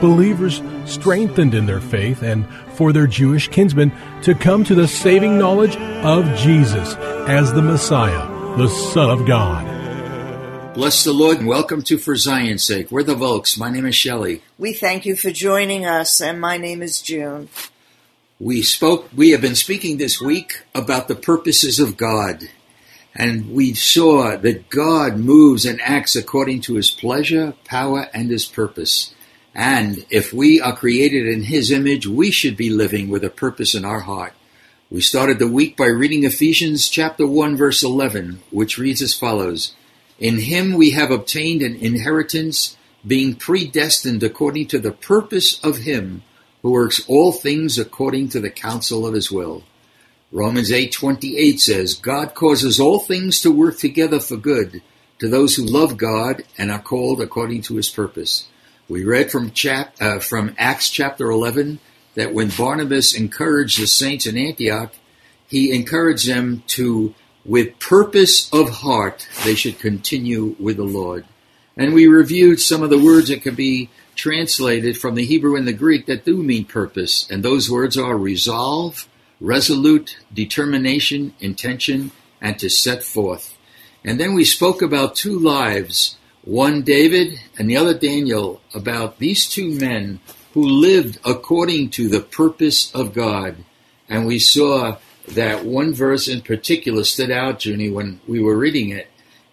Believers strengthened in their faith and for their Jewish kinsmen to come to the saving knowledge of Jesus as the Messiah, the Son of God. Bless the Lord and welcome to For Zion's Sake. We're the Volks. My name is Shelley. We thank you for joining us, and my name is June. We spoke, we have been speaking this week about the purposes of God. And we saw that God moves and acts according to his pleasure, power, and his purpose. And if we are created in his image, we should be living with a purpose in our heart. We started the week by reading Ephesians chapter 1 verse 11, which reads as follows. In him we have obtained an inheritance, being predestined according to the purpose of him who works all things according to the counsel of his will. Romans 8:28 says, God causes all things to work together for good to those who love God and are called according to his purpose. We read from chap, uh, from Acts chapter 11 that when Barnabas encouraged the saints in Antioch, he encouraged them to, with purpose of heart, they should continue with the Lord. And we reviewed some of the words that can be translated from the Hebrew and the Greek that do mean purpose. And those words are resolve, resolute, determination, intention, and to set forth. And then we spoke about two lives one David and the other Daniel, about these two men who lived according to the purpose of God. And we saw that one verse in particular stood out, Junie, when we were reading it.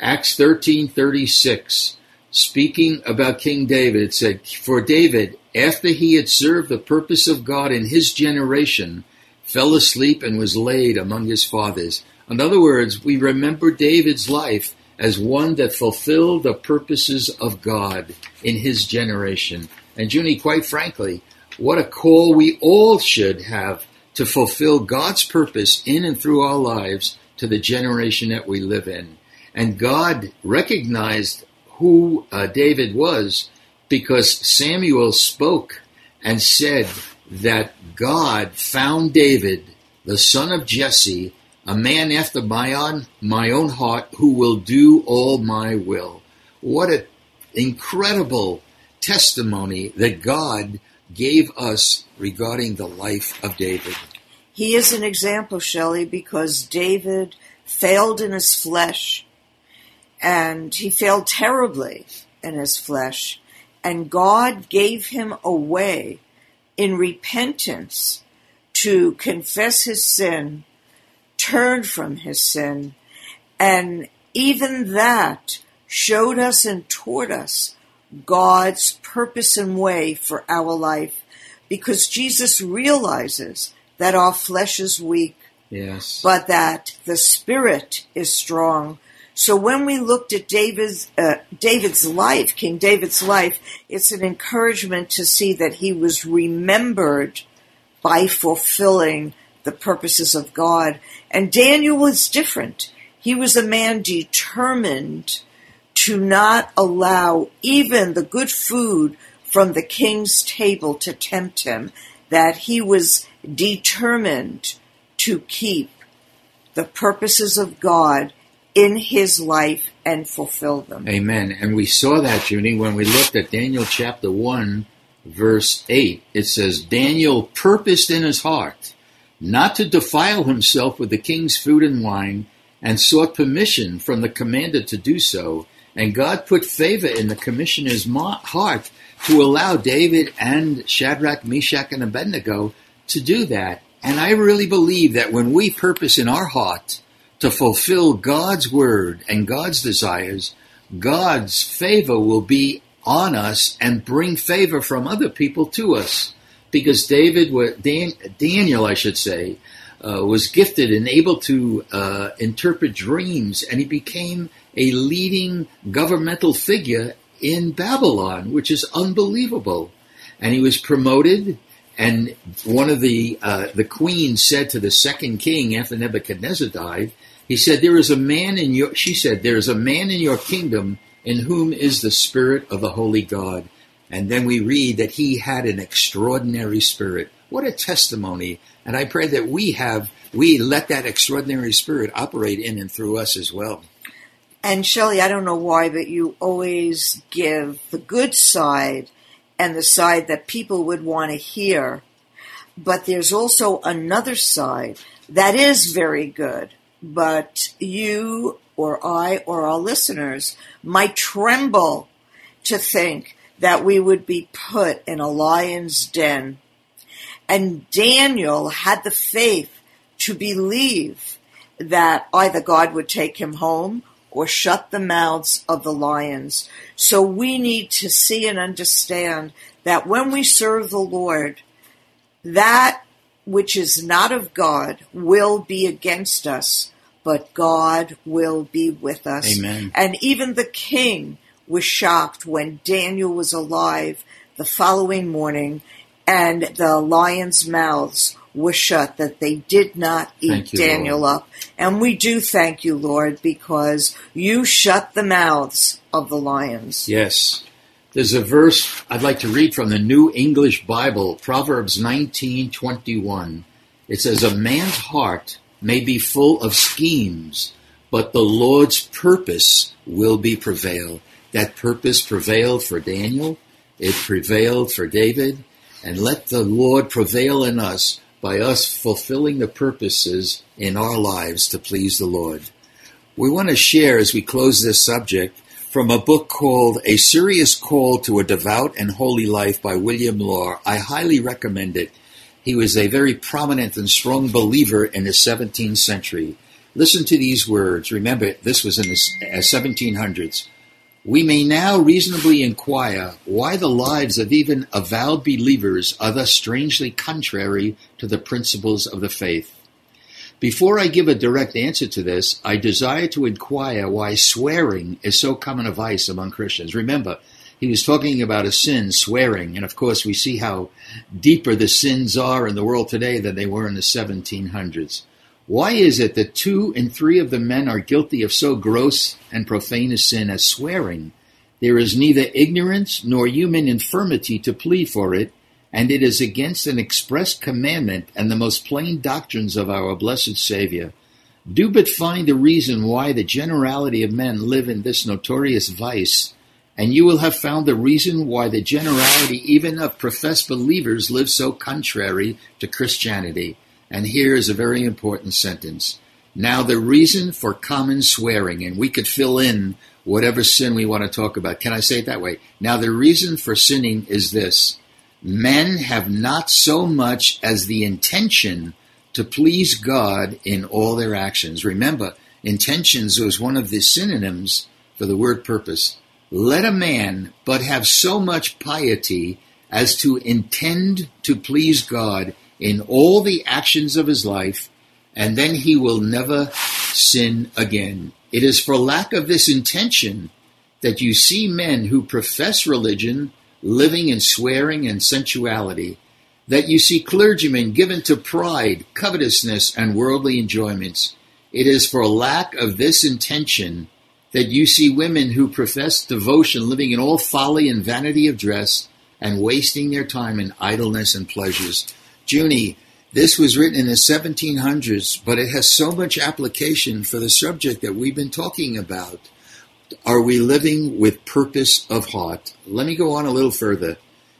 Acts 13:36, speaking about King David, it said, "For David, after he had served the purpose of God in his generation, fell asleep and was laid among his fathers." In other words, we remember David's life as one that fulfilled the purposes of God in his generation. And Junie, quite frankly, what a call we all should have to fulfill God's purpose in and through our lives to the generation that we live in. And God recognized who uh, David was because Samuel spoke and said that God found David, the son of Jesse, a man after my own, my own heart who will do all my will. What an incredible testimony that God gave us regarding the life of David. He is an example, Shelley, because David failed in his flesh, and he failed terribly in his flesh, and God gave him a way in repentance to confess his sin turned from his sin. And even that showed us and taught us God's purpose and way for our life because Jesus realizes that our flesh is weak. Yes. But that the spirit is strong. So when we looked at David's uh, David's life, King David's life, it's an encouragement to see that he was remembered by fulfilling the purposes of God. And Daniel was different. He was a man determined to not allow even the good food from the king's table to tempt him, that he was determined to keep the purposes of God in his life and fulfill them. Amen. And we saw that, Junie, when we looked at Daniel chapter 1, verse 8. It says, Daniel purposed in his heart not to defile himself with the king's food and wine, and sought permission from the commander to do so. And God put favor in the commissioner's heart to allow David and Shadrach, Meshach, and Abednego to do that. And I really believe that when we purpose in our heart to fulfill God's word and God's desires, God's favor will be on us and bring favor from other people to us. Because David, Dan, Daniel, I should say, uh, was gifted and able to uh, interpret dreams, and he became a leading governmental figure in Babylon, which is unbelievable. And he was promoted. And one of the uh, the queens said to the second king after Nebuchadnezzar died, he said, "There is a man in your." She said, "There is a man in your kingdom in whom is the spirit of the holy God." And then we read that he had an extraordinary spirit. What a testimony! And I pray that we have we let that extraordinary spirit operate in and through us as well. And Shelley, I don't know why, but you always give the good side and the side that people would want to hear. But there's also another side that is very good, but you or I or our listeners might tremble to think that we would be put in a lion's den. And Daniel had the faith to believe that either God would take him home or shut the mouths of the lions. So we need to see and understand that when we serve the Lord, that which is not of God will be against us, but God will be with us. Amen. And even the king was shocked when Daniel was alive the following morning and the lions' mouths were shut, that they did not eat you, Daniel Lord. up. And we do thank you, Lord, because you shut the mouths of the lions. Yes. There's a verse I'd like to read from the New English Bible, Proverbs 19:21. It says a man's heart may be full of schemes, but the Lord's purpose will be prevail. That purpose prevailed for Daniel, it prevailed for David, and let the Lord prevail in us by us fulfilling the purposes in our lives to please the Lord. We want to share as we close this subject from a book called A Serious Call to a Devout and Holy Life by William Law. I highly recommend it. He was a very prominent and strong believer in the 17th century. Listen to these words. Remember, this was in the 1700s. Uh, We may now reasonably inquire why the lives of even avowed believers are thus strangely contrary to the principles of the faith. Before I give a direct answer to this, I desire to inquire why swearing is so common a vice among Christians. Remember, he was talking about a sin, swearing, and of course we see how deeper the sins are in the world today than they were in the 1700s. Why is it that two and three of the men are guilty of so gross and profane a sin as swearing? There is neither ignorance nor human infirmity to plead for it, and it is against an express commandment and the most plain doctrines of our blessed Saviour. Do but find the reason why the generality of men live in this notorious vice, and you will have found the reason why the generality even of professed believers live so contrary to Christianity. And here is a very important sentence. Now, the reason for common swearing, and we could fill in whatever sin we want to talk about. Can I say it that way? Now, the reason for sinning is this men have not so much as the intention to please God in all their actions. Remember, intentions was one of the synonyms for the word purpose. Let a man but have so much piety as to intend to please God in all the actions of his life, and then he will never sin again. It is for lack of this intention that you see men who profess religion living in swearing and sensuality, that you see clergymen given to pride, covetousness, and worldly enjoyments. It is for lack of this intention that you see women who profess devotion living in all folly and vanity of dress and wasting their time in idleness and pleasures. Junie, this was written in the 1700s, but it has so much application for the subject that we've been talking about. Are we living with purpose of heart? Let me go on a little further.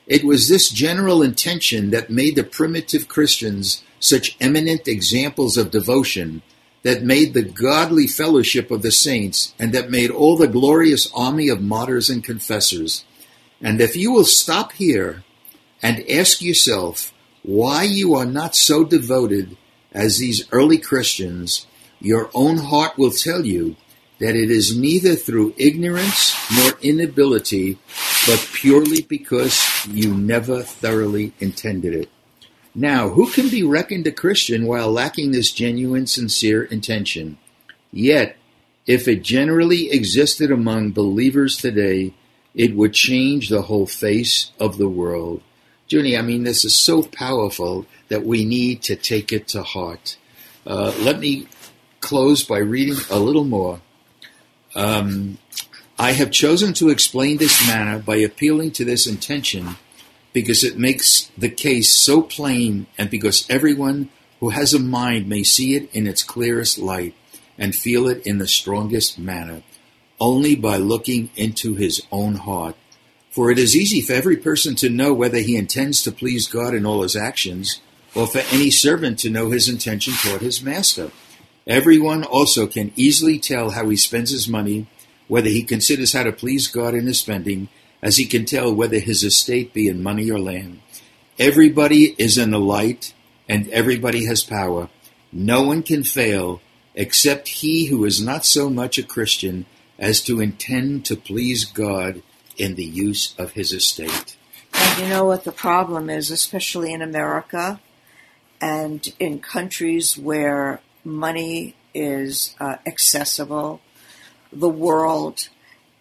It was this general intention that made the primitive Christians such eminent examples of devotion, that made the godly fellowship of the saints, and that made all the glorious army of martyrs and confessors. And if you will stop here and ask yourself, why you are not so devoted as these early Christians, your own heart will tell you that it is neither through ignorance nor inability, but purely because you never thoroughly intended it. Now, who can be reckoned a Christian while lacking this genuine, sincere intention? Yet, if it generally existed among believers today, it would change the whole face of the world. Junie, I mean, this is so powerful that we need to take it to heart. Uh, let me close by reading a little more. Um, I have chosen to explain this manner by appealing to this intention because it makes the case so plain and because everyone who has a mind may see it in its clearest light and feel it in the strongest manner, only by looking into his own heart. For it is easy for every person to know whether he intends to please God in all his actions, or for any servant to know his intention toward his master. Everyone also can easily tell how he spends his money, whether he considers how to please God in his spending, as he can tell whether his estate be in money or land. Everybody is in the light, and everybody has power. No one can fail except he who is not so much a Christian as to intend to please God in the use of his estate. And you know what the problem is, especially in America and in countries where money is uh, accessible, the world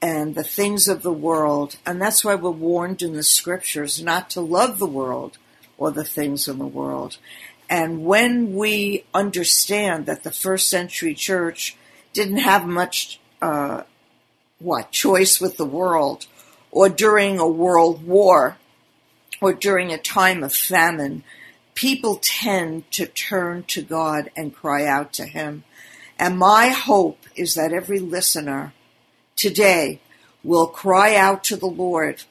and the things of the world. And that's why we're warned in the scriptures not to love the world or the things in the world. And when we understand that the first century church didn't have much, uh, what, choice with the world, or during a world war, or during a time of famine, people tend to turn to God and cry out to Him. And my hope is that every listener today will cry out to the Lord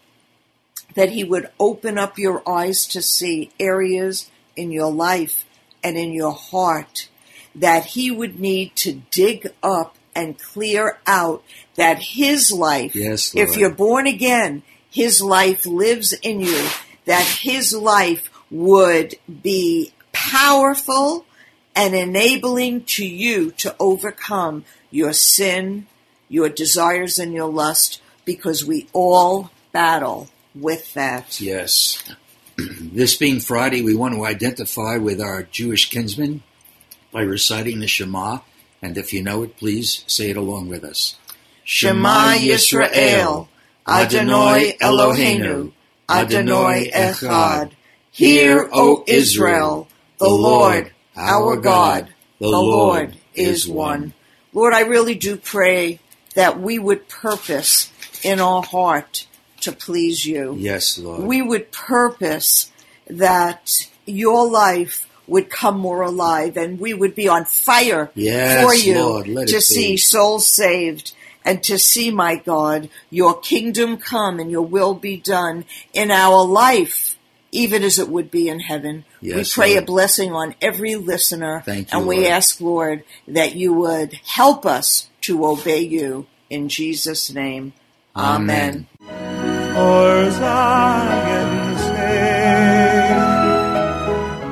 that He would open up your eyes to see areas in your life and in your heart that He would need to dig up and clear out that His life, Yes, if you're born again, His life lives in you, that His life would be powerful and enabling to you to overcome your sin, your desires, and your lust, because we all battle with that. Yes. this being Friday, we want to identify with our Jewish kinsmen by reciting the Shema. And if you know it, please say it along with us. Shema Yisrael, Adonai Eloheinu, Adonai Echad. Hear, O Israel, the Lord, our God, the Lord is one. Lord, I really do pray that we would purpose in our heart to please you. Yes, Lord. We would purpose that your life would come more alive and we would be on fire Yes, for you Lord, let it to be. see souls saved and to see, my God, your kingdom come and your will be done in our life, even as it would be in heaven. we pray Lord. a blessing on every listener. Thank you, And we Lord. ask, Lord, that you would help us to obey you in Jesus' name. Amen. For Zion's sake.